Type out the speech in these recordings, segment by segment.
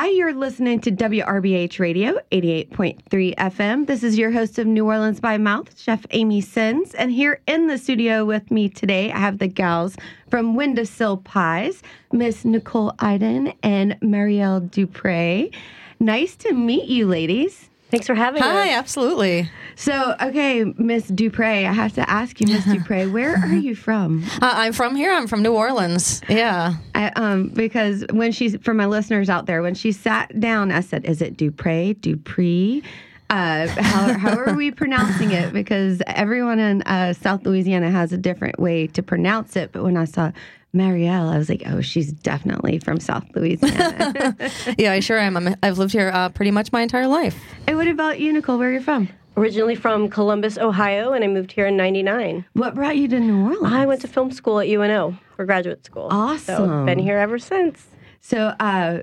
Hi, you're listening to WRBH Radio 88.3 FM. This is your host of New Orleans by Mouth, Chef Amy Sins. And here in the studio with me today, I have the gals from Windowsill Pies, Miss Nicole Iden and Marielle Dupre. Nice to meet you, ladies. Thanks for having me. Hi, us. absolutely. So, okay, Miss Dupre, I have to ask you, Miss Dupre, where are you from? Uh, I'm from here. I'm from New Orleans. Yeah. I, um, because when she's for my listeners out there, when she sat down, I said, "Is it Dupre, Dupree?" Uh, how, how are we pronouncing it? Because everyone in uh, South Louisiana has a different way to pronounce it. But when I saw Marielle, I was like, "Oh, she's definitely from South Louisiana." Yeah, I sure am. I'm, I've lived here uh, pretty much my entire life. and what about you, Nicole? Where are you from? Originally from Columbus, Ohio, and I moved here in 99. What brought you to New Orleans? I went to film school at UNO for graduate school. So Awesome. been here ever since. So, uh,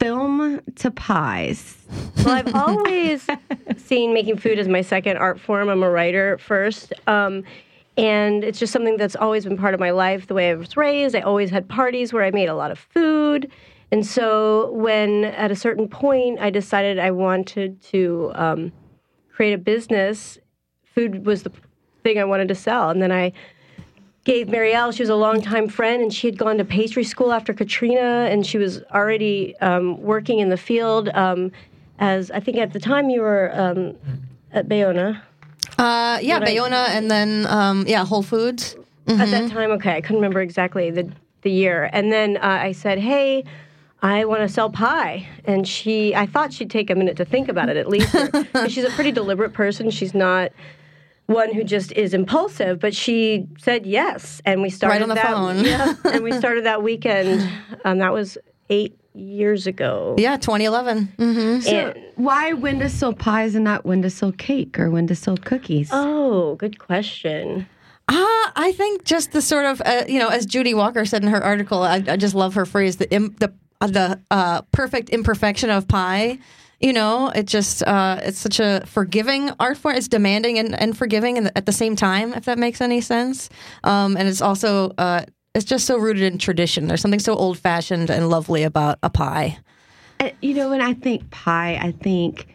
film to pies. Well, I've always seen making food as my second art form. I'm a writer first. Um, and it's just something that's always been part of my life, the way I was raised. I always had parties where I made a lot of food. And so when at a certain point I decided I wanted to um, create a business, food was the thing I wanted to sell. And then I gave Marielle, she was a longtime friend, and she had gone to pastry school after Katrina, and she was already um, working in the field um, as I think at the time you were um, at Bayona. Uh, yeah, I- Bayona and then, um, yeah, Whole Foods. At that time, okay, I couldn't remember exactly the, the year. And then uh, I said, hey, I want to sell pie. And she, I thought she'd take a minute to think about it at least. But she's a pretty deliberate person. She's not one who just is impulsive, but she said yes. And we started on the that, phone. Yeah, and we started that weekend. Um, that was eight years ago. Yeah, 2011. hmm So, why windowsill pies and not windowsill cake or windowsill cookies? Oh, good question. Uh, I think just the sort of, uh, you know, as Judy Walker said in her article, I, I just love her phrase, the, Im, the, uh, the uh, perfect imperfection of pie. You know, it just, uh, it's such a forgiving art form. It's demanding and, and forgiving in the, at the same time, if that makes any sense. Um, and it's also, uh, it's just so rooted in tradition. There's something so old fashioned and lovely about a pie. You know, when I think pie, I think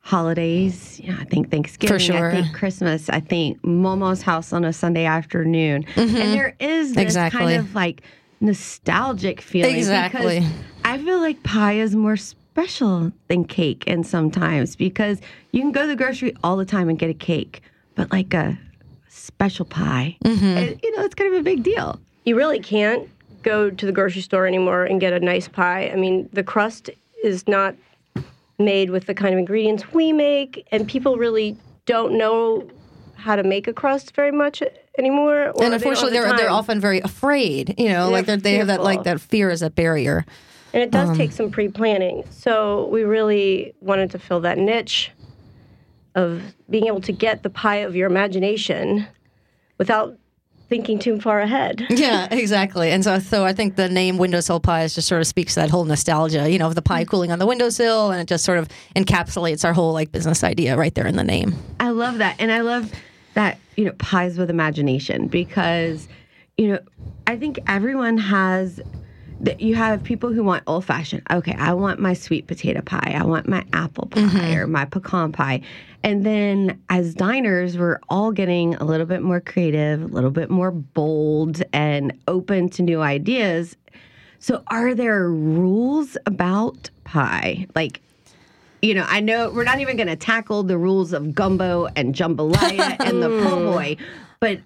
holidays. You know, I think Thanksgiving. for sure. I think Christmas. I think Momo's house on a Sunday afternoon. And there is this Mm-hmm. Exactly. kind of like nostalgic feeling. Exactly. Because I feel like pie is more special than cake, and sometimes because you can go to the grocery all the time and get a cake, but like a special pie, Mm-hmm. it- you know, it's kind of a big deal. You really can't go to the grocery store anymore and get a nice pie. I mean, the crust is not made with the kind of ingredients we make, and people really don't know how to make a crust very much anymore. or And unfortunately, have the they're, they're often very afraid, you know, like they're, they have that, like, that fear as a barrier. And it Um, does take some pre planning. So we really wanted to fill that niche of being able to get the pie of your imagination without thinking too far ahead. Yeah, exactly. And so, so I think the name windowsill pies just sort of speaks to that whole nostalgia, you know, of the pie mm-hmm. cooling on the windowsill, and it just sort of encapsulates our whole like business idea right there in the name. I love that. And I love that, you know, pies with imagination because, you know, I think everyone has you have people who want old fashioned. Okay, I want my sweet potato pie. I want my apple pie mm-hmm. or my pecan pie. And then as diners, we're all getting a little bit more creative, a little bit more bold and open to new ideas. So are there rules about pie? Like you know, I know we're not even going to tackle the rules of gumbo and jambalaya and the po' boy, but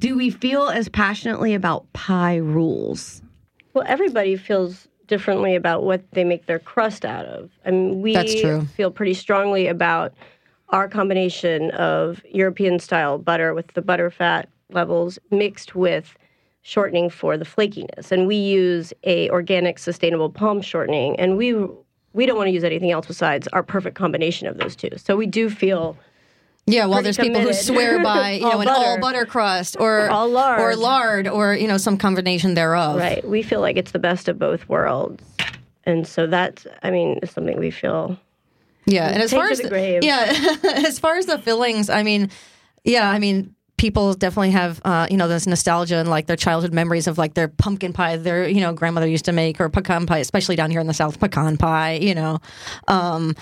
do we feel as passionately about pie rules? Well, everybody feels differently about what they make their crust out of. I mean, we feel pretty strongly about our combination of European style butter with the butter fat levels mixed with shortening for the flakiness. And we use a organic sustainable palm shortening and we we don't want to use anything else besides our perfect combination of those two. So we do feel Yeah, well, there's people who swear by you know an all butter. butter crust or All lard. or lard or you know some combination thereof. right. We feel like it's the best of both worlds. And so that's I mean, is something we feel Yeah, and as far as the grave. yeah, as far as the fillings, I mean, yeah, I mean, people definitely have uh, you know this nostalgia and like their childhood memories of like their pumpkin pie their you know grandmother used to make or pecan pie, especially down here in the south, pecan pie. You know. Um,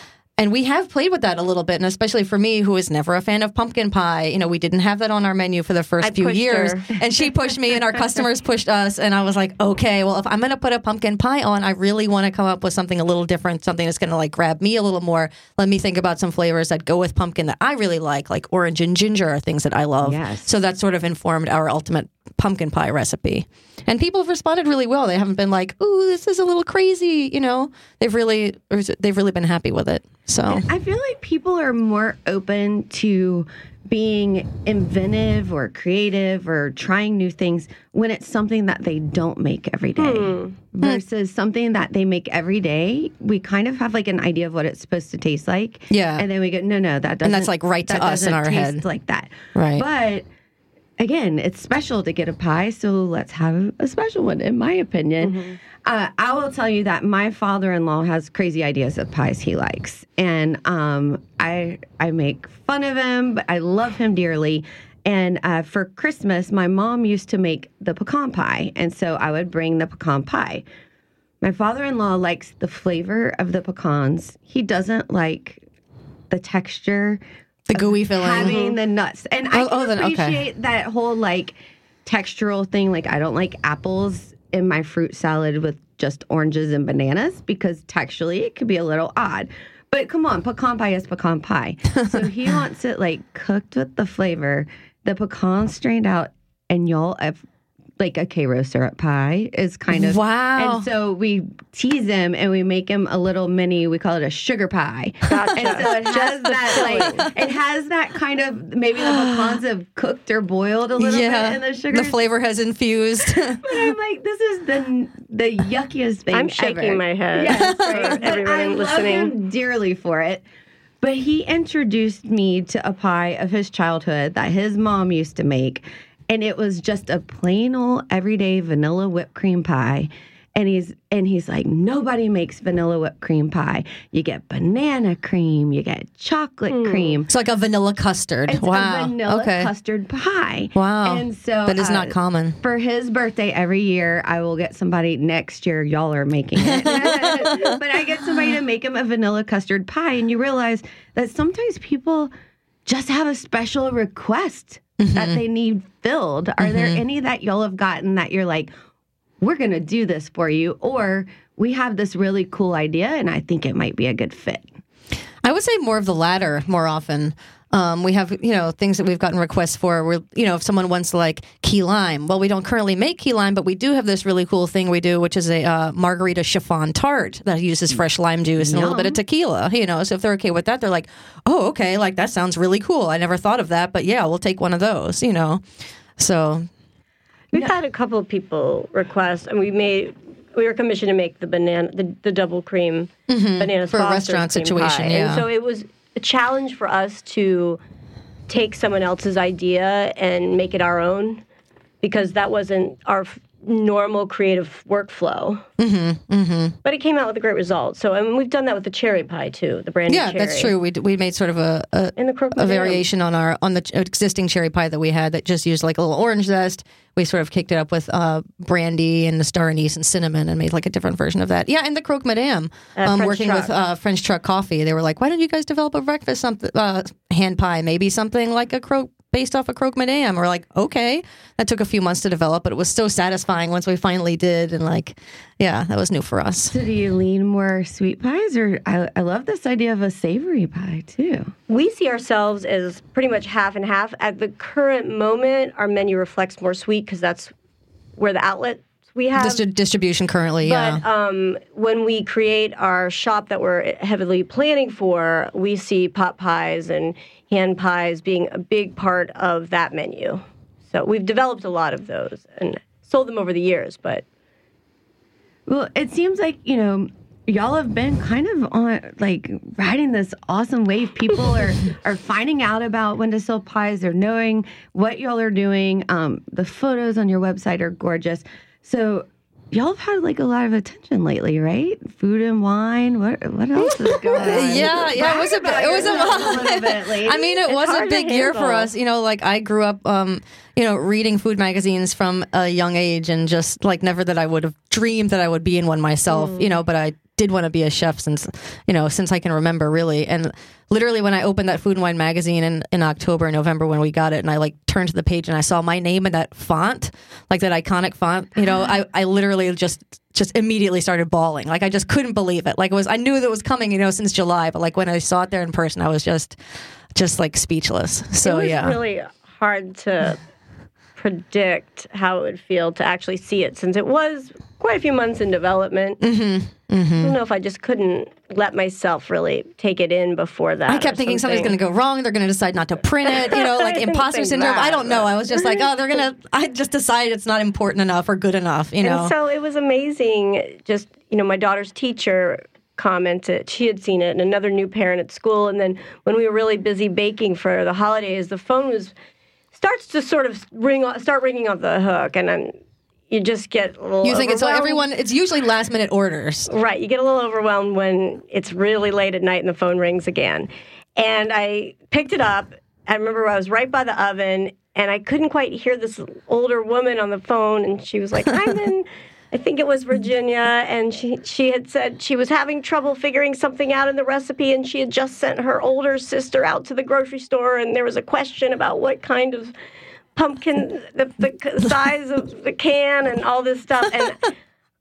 and we have played with that a little bit, and especially for me, who was never a fan of pumpkin pie. You know, we didn't have that on our menu for the first I few years, and she pushed me, and our customers pushed us, and I was like, okay, well, if I'm going to put a pumpkin pie on, I really want to come up with something a little different, something that's going to like grab me a little more. Let me think about some flavors that go with pumpkin that I really like, like orange and ginger are things that I love. Yes. So that sort of informed our ultimate pumpkin pie recipe. And people have responded really well. They haven't been like, "Ooh, this is a little crazy," you know. They've really they've really been happy with it. So I feel like people are more open to being inventive or creative or trying new things when it's something that they don't make every day Hmm. versus something that they make every day. We kind of have like an idea of what it's supposed to taste like. Yeah. And then we go, no, no, that doesn't. And that's, like, right to us in our taste head. like that. Right. But again, it's special to get a pie, so let's have a special one, in my opinion. Uh, I will tell you that my father-in-law has crazy ideas of pies he likes, and um, I I make fun of him, but I love him dearly. And uh, for Christmas, my mom used to make the pecan pie, and so I would bring the pecan pie. My father-in-law likes the flavor of the pecans. He doesn't like the texture the gooey filling. having mm-hmm. the nuts. And oh, I Oh, can oh, then, okay. appreciate that whole like textural thing. Like I don't like apples in my fruit salad with just oranges and bananas because texturally it could be a little odd. But come on, pecan pie is pecan pie. So he wants it like cooked with the flavor, the pecan strained out, and y'all have like a Karo syrup pie is kind of Wow. And so we tease him and we make him a little mini. We call it a sugar pie. Gotcha. And so it has that like it has that kind of maybe the pecans have cooked or boiled a little yeah, bit in the sugar. The flavor has infused. But I'm like, this is the the yuckiest thing. I'm shaking ever. my head Yes, for right. Everyone I listening. love him dearly for it. But he introduced me to a pie of his childhood that his mom used to make, and it was just a plain old everyday vanilla whipped cream pie. And he's and he's like, nobody makes vanilla whipped cream pie. You get banana cream, you get chocolate cream. it's like a vanilla custard. It's wow. a vanilla okay. custard pie. Wow. And so that is not uh, common. for his birthday every year, I will get somebody next year. Y'all are making it, but I get somebody to make him a vanilla custard pie, and you realize that sometimes people just have a special request that mm-hmm. they need filled. Are there mm-hmm. any that y'all have gotten that you're like, we're gonna do this for you, or we have this really cool idea, and I think it might be a good fit. I would say more of the latter more often. Um, we have, you know, things that we've gotten requests for. Where, you know, if someone wants like key lime, well, we don't currently make key lime, but we do have this really cool thing we do, which is a uh, margarita chiffon tart that uses fresh lime juice and a little bit of tequila. You know, so if they're okay with that, they're like, oh, okay, like that sounds really cool. I never thought of that, but yeah, we'll take one of those. You know, so We've had a couple of people request, and we made we were commissioned to make the banana, the, the double cream banana Mm-hmm. For a restaurant situation, yeah. And so it was a challenge for us to take someone else's idea and make it our own, because that wasn't our normal creative workflow. Mm-hmm, mm-hmm. But it came out with a great result. So I mean, we've done that with the cherry pie too, the brandy yeah, that's true. We we made sort of a, a a variation on our on the existing cherry pie that we had that just used like a little orange zest. We sort of kicked it up with uh, brandy and the star anise and cinnamon and made like a different version of that. Yeah, and the croque madame. Um, French working truck. with uh, French Truck Coffee, they were like, "Why don't you guys develop a breakfast something uh, hand pie? Maybe something like a croque." Based off a croque madame, we're like, okay. That took a few months to develop, but it was so satisfying once we finally did, and like, yeah, that was new for us. So, do you lean more sweet pies, or I, I love this idea of a savory pie too? We see ourselves as pretty much half and half. At the current moment, our menu reflects more sweet because that's where the outlets we have. Distri- distribution currently, yeah. but um, when we create our shop that we're heavily planning for, we see pot pies and hand pies being a big part of that menu. So we've developed a lot of those and sold them over the years. But Well, it seems like, you know, y'all have been kind of on like riding this awesome wave. People are are finding out about when to windowsill pies. They're knowing what y'all are doing. Um, the photos on your website are gorgeous. So y'all have had like a lot of attention lately, right? Food and wine. What what else is going on? Yeah, yeah, it was a bit, it was a, a little bit, ladies. I mean, it It's was a big year for us. You know, like I grew up, um, you know, reading food magazines from a young age, and just like never that I would have dreamed that I would be in one myself. You know, but I did want to be a chef since, you know, since I can remember, really. And literally, when I opened that food and wine magazine in in October, November, when we got it, and I like turned to the page and I saw my name in that font, like that iconic font. You know, I I literally just just immediately started bawling. Like I just couldn't believe it. Like it was I knew that it was coming, you know, since July, but like when I saw it there in person, I was just just like speechless. So it was yeah. really hard to predict how it would feel to actually see it since it was quite a few months in development. Mm-hmm. I don't know if I just couldn't let myself really take it in before that. I kept thinking something's going to go wrong. They're going to decide not to print it. You know, like imposter syndrome. that, I don't know. I was just like, oh, they're going to. I just decided it's not important enough or good enough. You know. And so it was amazing. Just you know, my daughter's teacher commented she had seen it, and another new parent at school. And then when we were really busy baking for the holidays, the phone was starts to sort of ring start ringing off the hook, and then you just get a little. you think it's everyone? It's usually last minute orders. Right. You get a little overwhelmed when it's really late at night and the phone rings again. And I picked it up. I remember I was right by the oven and I couldn't quite hear this older woman on the phone. And she was like, I'm in, I think it was Virginia. And she, she had said she was having trouble figuring something out in the recipe. And she had just sent her older sister out to the grocery store. And there was a question about what kind of pumpkin, the, the size of the can and all this stuff. And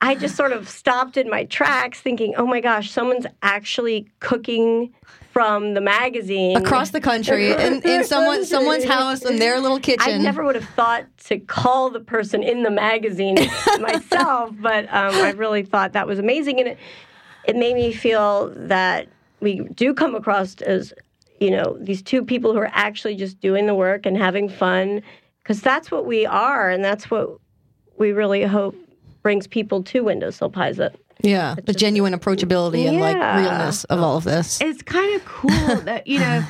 I just sort of stopped in my tracks thinking, oh my gosh, someone's actually cooking from the magazine. Across the country, in, in someone someone's house, in their little kitchen. I never would have thought to call the person in the magazine myself, but um, I really thought that was amazing. And it, it made me feel that we do come across as, you know, these two people who are actually just doing the work and having fun, because that's what we are. And that's what we really hope brings people to Windowsill Pies. That yeah, the genuine approachability and like realness of all of this. it's kind of cool that you know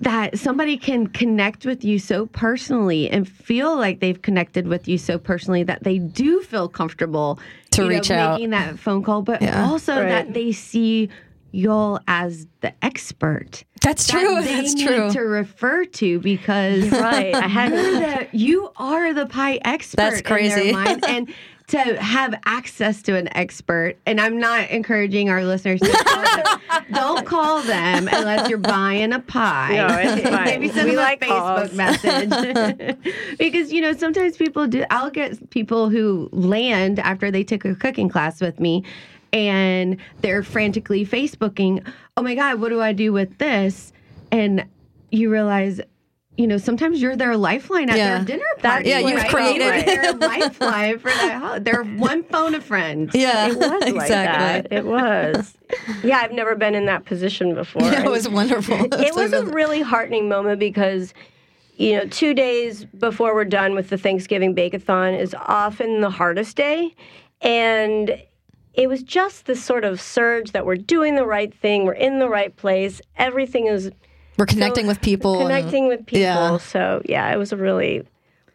that somebody can connect with you so personally and feel like they've connected with you so personally that they do feel comfortable To you know, reach out. making that phone call, but Yeah. also Right. that they see y'all as the expert. That's that true. They That's need true. to refer to because right. I had you're the, you are the pie expert. That's In crazy. their mind. and to have access to an expert, and I'm not encouraging our listeners to call them. don't call them unless you're buying a pie. No, it's fine. Maybe send We them like a Facebook calls. message because you know sometimes people do. I'll get people who land after they took a cooking class with me. And they're frantically Facebooking, oh my God, what do I do with this? And you realize, you know, sometimes you're their lifeline at Yeah. their dinner That- party. yeah, you've right? created- You're their lifeline for that. hol- They're one phone a friend. Yeah, It was like exactly. that. It was. Yeah, I've never been in that position before. Yeah, it was wonderful. it was a really heartening moment because, you know, two days before we're done with the Thanksgiving Bake-a-thon is often the hardest day. And it was just this sort of surge that we're doing the right thing, we're in the right place, everything is We're connecting with people. and- connecting with people. yeah. So, yeah, it was a really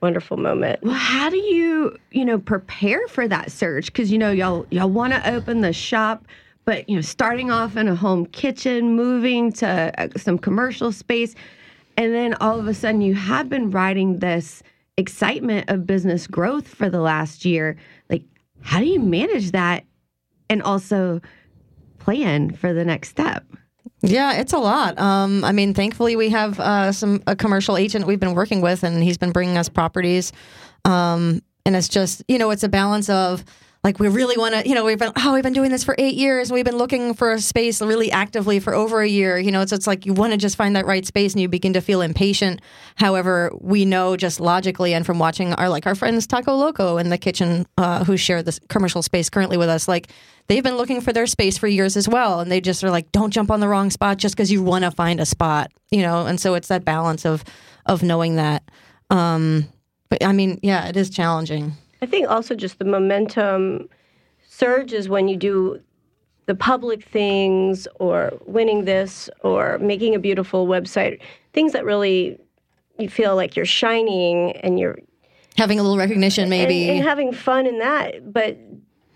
wonderful moment. Well, how do you, you know, prepare for that surge? Because you know, y'all y'all want to open the shop, but you know, starting off in a home kitchen, moving to uh, some commercial space, and then all of a sudden you have been riding this excitement of business growth for the last year. Like, how do you manage that, and also plan for the next step? Yeah, it's a lot. Um, I mean, thankfully we have uh, some a commercial agent we've been working with, and he's been bringing us properties. Um, and it's just you know it's a balance of like we really want to you know we've been oh we've been doing this for eight years and we've been looking for a space really actively for over a year you know it's it's like you want to just find that right space and you begin to feel impatient however we know just logically and from watching our like our friends Taceaux Loceaux in the kitchen uh, who share this commercial space currently with us like they've been looking for their space for years as well and they just are like don't jump on the wrong spot just because you want to find a spot you know? And so it's that balance of of knowing that. Um but i mean yeah it is challenging. I think also just the momentum surges when you do the public things or winning this or making a beautiful website, things that really you feel like you're shining and you're having a little recognition maybe. and, and having fun in that. But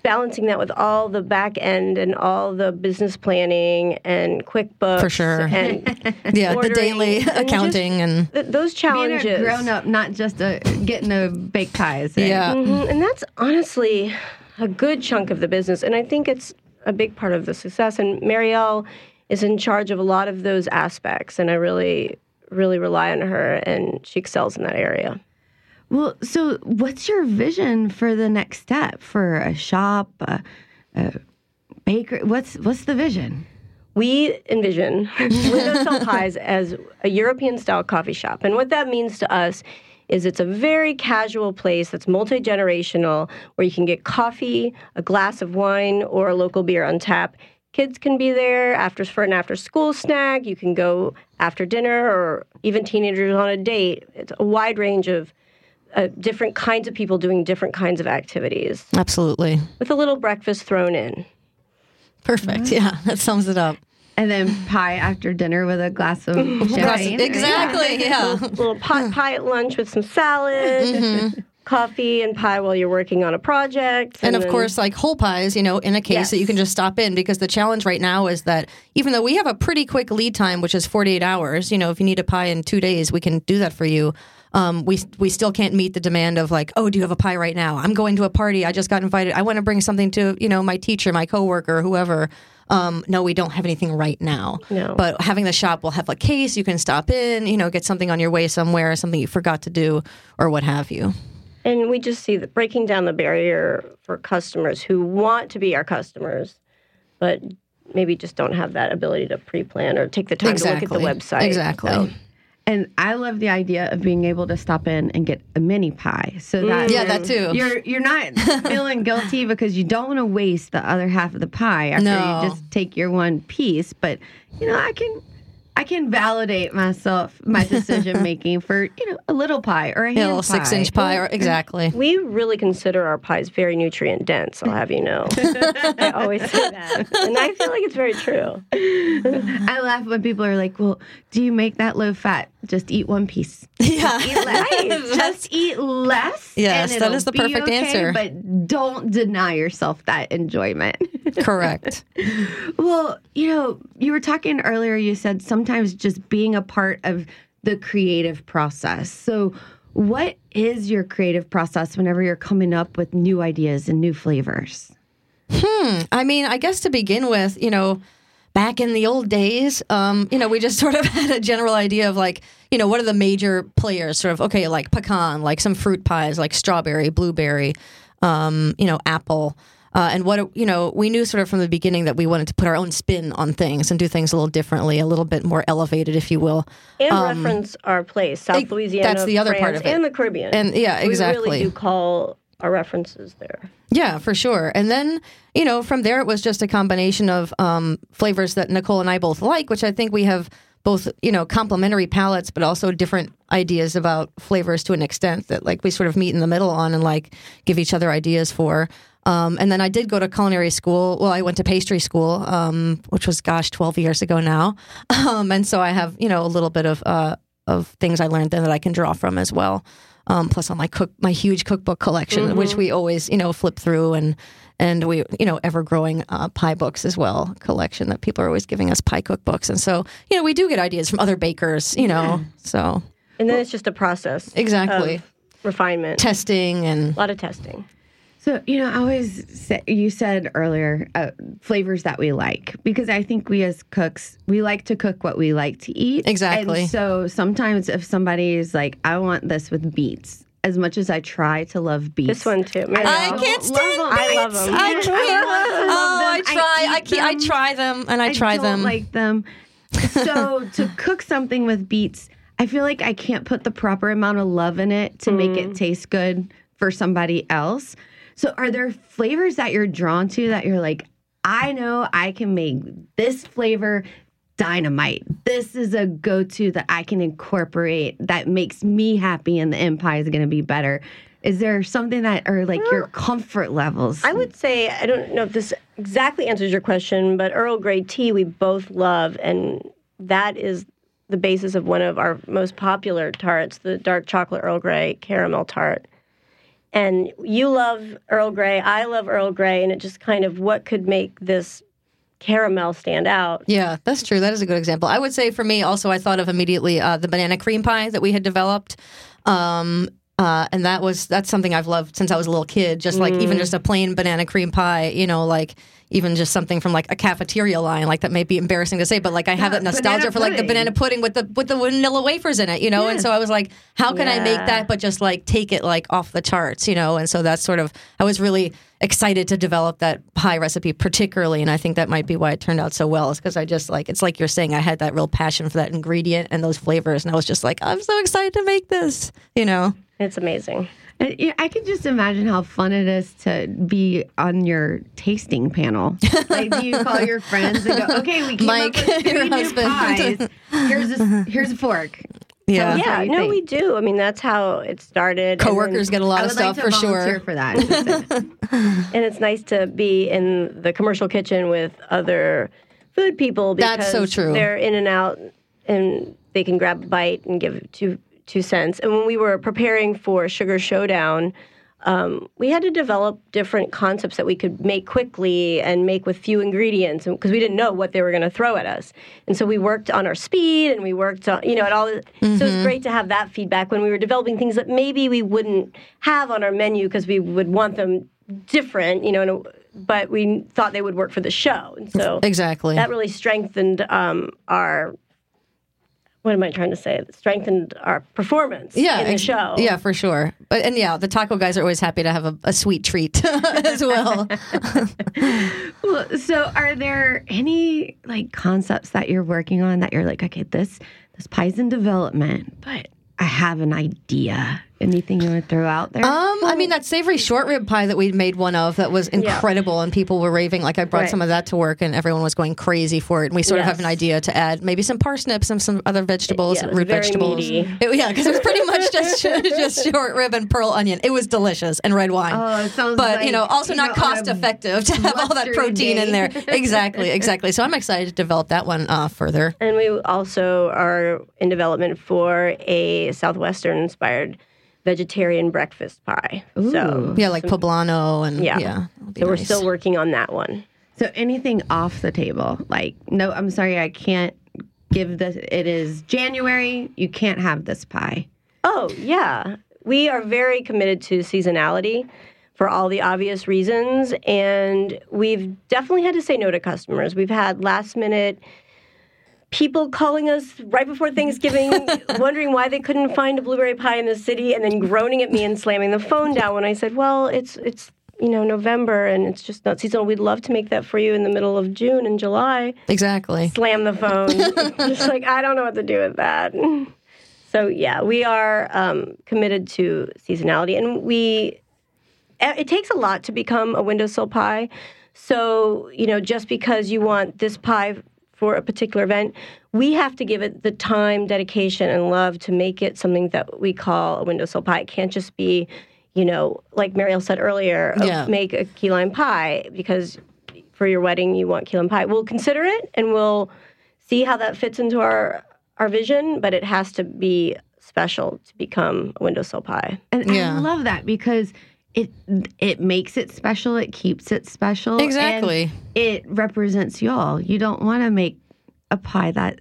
balancing that with all the back end and all the business planning and QuickBooks For sure. and yeah, the daily and accounting and th- those Being challenges. a grown up, not just a getting a baked pies. right? yeah. Mhm, And that's honestly a good chunk of the business. And I think it's a big part of the success. And Marielle is in charge of a lot of those aspects. And I really, really rely on her, and she excels in that area. Well, so what's your vision for the next step for a shop, a, a baker? What's what's the vision? We envision Windowsill Pies as a European style coffee shop. And what that means to us is it's a very casual place that's multi generational where you can get coffee, a glass of wine, or a local beer on tap. Kids can be there after for an after school snack. You can go after dinner or even teenagers on a date. It's a wide range of uh, different kinds of people doing different kinds of activities Absolutely. with a little breakfast thrown in. Perfect. Yeah, that sums it up. And then pie after dinner with a glass of Glass- champagne. exactly. Yeah. little pot pie at lunch with some salad, coffee and pie while you're working on a project. And of then- course, like whole pies, you know, in a case that you can just stop in because the challenge right now is that even though we have a pretty quick lead time, which is 48 hours, you know, if you need a pie in two days, we can do that for you. Um, we we still can't meet the demand of like, oh, do you have a pie right now? I'm going to a party. I just got invited. I want to bring something to you know my teacher, my coworker, whoever. Um, no, we don't have anything right now. No. But having the shop will have a case. You can stop in. You know, get something on your way somewhere, something you forgot to do, or what have you. and we just see that breaking down the barrier for customers who want to be our customers, but maybe just don't have that ability to pre-plan or take the time to look at the website. Exactly. So, And I love the idea of being able to stop in and get a mini pie, so that mm. Yeah, that too. you're you're not feeling guilty because you don't want to waste the other half of the pie after No. you just take your one piece. But you know, I can I can validate myself my decision making for you know a little pie or a You hand know, six inch pie, or exactly. we really consider our pies very nutrient dense. I'll have you know. I always say that, and I feel like it's very true. I laugh when people are like, "Well, do you make that low fat? Just eat one piece. Yeah. Eat less. Just eat less. Yes, that the perfect okay, answer. But don't deny yourself that enjoyment. Correct. well, you know, you were talking earlier. You said sometimes just being a part of the creative process. So, what is your creative process whenever you're coming up with new ideas and new flavors? Hmm. I mean, I guess to begin with, you know, back in the old days, um, you know, we just sort of had a general idea of like, you know, what are the major players? Sort of, okay, like pecan, like some fruit pies, like strawberry, blueberry, um, you know, apple. Uh, and what you know, we knew sort of from the beginning that we wanted to put our own spin on things and do things a little differently, a little bit more elevated, if you will. And reference our place, South ex- Louisiana. Um, that's the other part of it. and the Caribbean. And, yeah, exactly. We really do call our references there. Yeah, for sure. And then, you know, from there, it was just a combination of um, flavors that Nicole and I both like, which I think we have both, you know, complementary palates, but also different ideas about flavors to an extent that, like, we sort of meet in the middle on and, like, give each other ideas for. Um, and then I did go to culinary school. Well, I went to pastry school, um, which was, gosh, 12 years ago now. Um, and so I have, you know, a little bit of, uh, of things I learned then that I can draw from as well. Um, plus on my cook, my huge cookbook collection, which we always, you know, flip through and, and we, you know, ever growing uh, pie books as well, collection that people are always giving us pie cookbooks. And so, you know, we do get ideas from other bakers, you know, so And then it's just a process. Exactly. of refinement. testing and a lot of testing. So, you know, I always say, you said earlier uh, flavors that we like because I think we as cooks, we like to cook what we like to eat. Exactly. And so sometimes if somebody is like, I want this with beets, as much as I try to love beets. This one too. Marielle. I don't can't love stand them. I love them. I I can't. Oh, I I try. I, eat keep, I them. try them and I try don't them. like them. So to cook something with beets, I feel like I can't put the proper amount of love in it to make Mm. it taste good for somebody else. So are there flavors that you're drawn to that you're like, I know I can make this flavor dynamite. This is a go-to that I can incorporate that makes me happy and the end pie is going to be better. Is there something that are like your comfort levels? I would say I don't know if this exactly answers your question, but Earl Grey tea we both love, and that is the basis of one of our most popular tarts, the dark chocolate Earl Grey caramel tart. And you love Earl Grey, I love Earl Grey, and it just kind of what could make this caramel stand out. Yeah, that's true. That is a good example. I would say for me, also, I thought of immediately uh, the banana cream pie that we had developed. Um, uh, and that was that's something I've loved since I was a little kid. Just like even just a plain banana cream pie, you know, like even just something from like a cafeteria line, like that may be embarrassing to say, but like I have Yeah, that nostalgia for like the banana pudding with the with the vanilla wafers in it, you know. And so I was like, how can I make that, but just like take it like off the charts, you know? And so that's sort of I was really excited to develop that pie recipe particularly, and I think that might be why it turned out so well. Is because I just like it's like you're saying, I had that real passion for that ingredient and those flavors, and I was just like, I'm so excited to make this, you know. It's amazing. And, yeah, I can just imagine how fun it is to be on your tasting panel. Like, do you call your friends and go, "Okay, we came Mike, up with three new pies. Here's a uh-huh. here's a fork." Yeah. That's Yeah, no, think. we do. I mean, that's how it started. Coworkers get a lot I of would like stuff to for sure. for that. and it's nice to be in the commercial kitchen with other food people because That's so true. they're in and out and they can grab a bite and give two two cents. And when we were preparing for Sugar Showdown, um, we had to develop different concepts that we could make quickly and make with few ingredients because we didn't know what they were going to throw at us. And so we worked on our speed and we worked on, you know, at all. The, So Mm-hmm. it's great to have that feedback when we were developing things that maybe we wouldn't have on our menu because we would want them different, you know, a, but we thought they would work for the show. And so Exactly. that really strengthened um, our. What am I trying to say? Strengthened our performance yeah, in the show. Yeah, for sure. But and yeah, the taco guys are always happy to have a, a sweet treat as well. Well, so are there any like concepts that you're working on that you're like, okay, this this pie's in development, but I have an idea. Anything you want to throw out there? Um, I mean that savory short rib pie that we made one of that was incredible, and people were raving. Like I brought Right. some of that to work, and everyone was going crazy for it. And we sort of have an idea to add maybe some parsnips and some other vegetables, Yeah, root vegetables. It- yeah, because it was pretty much just just short rib and pearl onion. It was delicious and red wine. Oh, it sounds but you know, also you not know, cost a effective to have all that protein in there. Exactly, exactly. So I'm excited to develop that one uh, further. And we also are in development for a Southwestern inspired vegetarian breakfast pie. So, Yeah, like poblano and yeah. yeah. that'll be so we're still working on that one. so anything off the table? Like, no, I'm sorry, I can't give this. It is January. You can't have this pie. Oh, yeah. We are very committed to seasonality for all the obvious reasons. And we've definitely had to say no to customers. We've had last minute people calling us right before Thanksgiving, wondering why they couldn't find a blueberry pie in the city, and then groaning at me and slamming the phone down when I said, Well, it's, it's, you know, November and it's just not seasonal. We'd love to make that for you in the middle of June and July exactly. slam the phone. just like I don't know what to do with that. So yeah, we are um, committed to seasonality, and we. eh, It takes a lot to become a windowsill pie. So you know, just because you want this pie for a particular event, we have to give it the time, dedication, and love to make it something that we call a windowsill pie. It can't just be, you know, like Mariel said earlier, oh, Yeah. make a key lime pie because for your wedding you want key lime pie. We'll consider it and we'll see how that fits into our our vision, but it has to be special to become a windowsill pie. And Yeah. I love that because it it makes it special. It keeps it special. and Exactly. it represents y'all. You don't want to make a pie that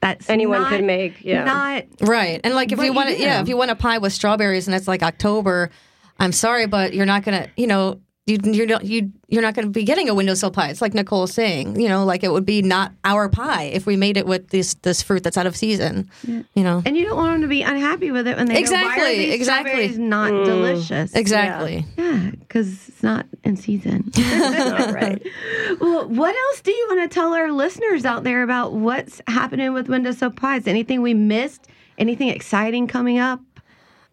that's Anyone not- could make, yeah. Not Right. And like if you you want to, yeah, if you want a pie with strawberries and it's like October, I'm sorry, but you're not going to, you know, you, you're not, you, you're not going to be getting a windowsill pie. It's like Nicole's saying, you know, like it would be not our pie if we made it with this, this fruit that's out of season, you know? and you don't want them to be unhappy with it when they go, why are Exactly, these exactly. strawberries not mm. delicious. Exactly. Yeah, because it's not in season. All right. well, what else do you want to tell our listeners out there about what's happening with Windowsill Pies? Anything we missed? Anything exciting coming up?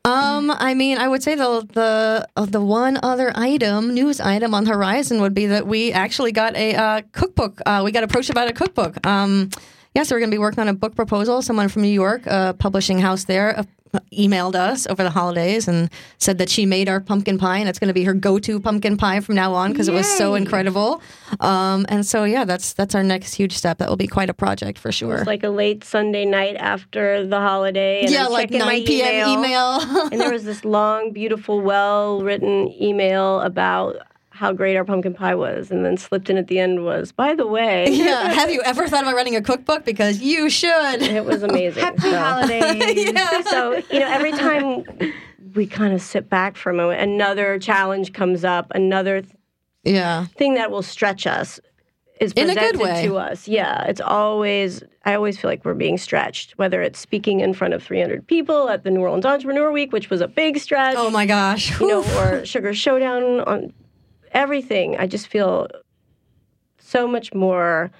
Um, I mean, I would say the the uh, the one other item, news item on horizon would be that we actually got a uh, cookbook. Uh, we got approached about a cookbook. Um, yeah, so we're going to be working on a book proposal. Someone from New York, a publishing house there, uh, emailed us over the holidays and said that she made our pumpkin pie and it's going to be her go-to pumpkin pie from now on because it was so incredible. Um, and so yeah, that's that's our next huge step. That will be quite a project for sure. It's like a late Sunday night after the holiday. And yeah, like 9 p.m. email. and there was this long, beautiful, well written email about how great our pumpkin pie was. And then slipped in at the end was, by the way, yeah, have you ever thought about running a cookbook? Because you should. it was amazing. Happy So- holidays. so you know every time we kind of sit back for a moment another challenge comes up another th- Yeah. thing that will stretch us is In a good presented way. to us yeah it's always i always feel like we're being stretched whether it's speaking in front of 300 people at the new orleans entrepreneur week which was a big stretch Oh my gosh. you know or sugar showdown on everything i just feel so much more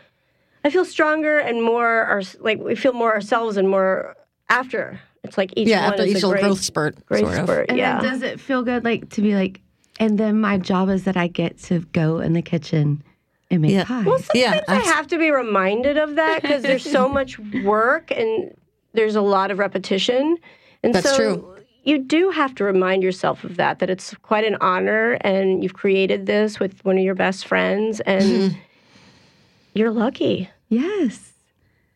i feel stronger and more our, like we feel more ourselves and more after it's like each yeah, one after is each a little great, growth spurt. great sort of. spurt And yeah then does it feel good like to be like, and then my job is that I get to go in the kitchen and make Yeah. pies. Well, sometimes Yeah, I have to be reminded of that because there's so much work and there's a lot of repetition. And That's so true. You do have to remind yourself of that, that it's quite an honor and you've created this with one of your best friends and you're lucky. Yes.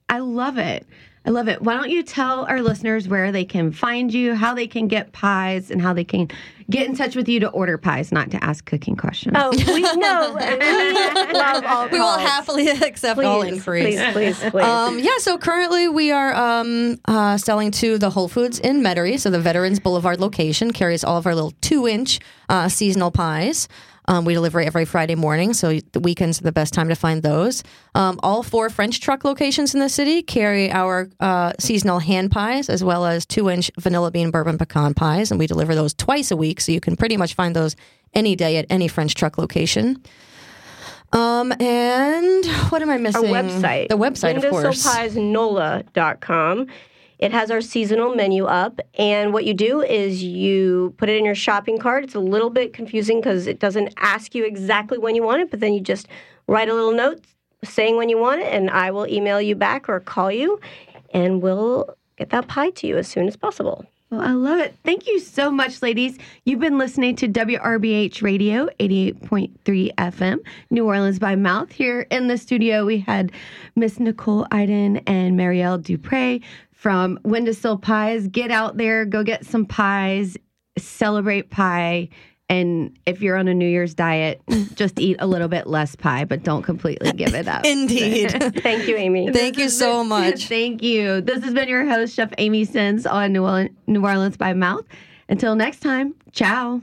I love it. I love it. Why don't you tell our listeners where they can find you, how they can get pies, and how they can get in touch with you to order pies, not to ask cooking questions. Oh, we no, we love all We will happily accept all inquiries. Please, please, please. Um, yeah, so currently we are um, uh, selling to the Whole Foods in Metairie. So the Veterans Boulevard location carries all of our little two inch uh, seasonal pies. Um, we deliver every Friday morning, so the weekends are the best time to find those. Um, all four French truck locations in the city carry our uh, seasonal hand pies as well as two inch vanilla bean bourbon pecan pies, and we deliver those twice a week, so you can pretty much find those any day at any French truck location. Um, and what am I our missing? website. The website, of course. windowsillpiesnola.com. It has our seasonal menu up, and what you do is you put it in your shopping cart. It's a little bit confusing because it doesn't ask you exactly when you want it, but then you just write a little note saying when you want it, and I will email you back or call you, and we'll get that pie to you as soon as possible. Well, I love it. Thank you so much, ladies. You've been listening to WRBH Radio 88.3 FM, New Orleans by Mouth. Here in the studio, we had Miss Nicole Iden and Marielle Dupre from Windowsill Pies. Get out there, go get some pies, celebrate pie. And if you're on a New Year's diet, just eat a little bit less pie, but don't completely give it up. Indeed. Thank you, Amy. Thank you so much. Thank you. This has been your host, Chef Amy Sins on New Orleans, New Orleans by Mouth. Until next time, ciao.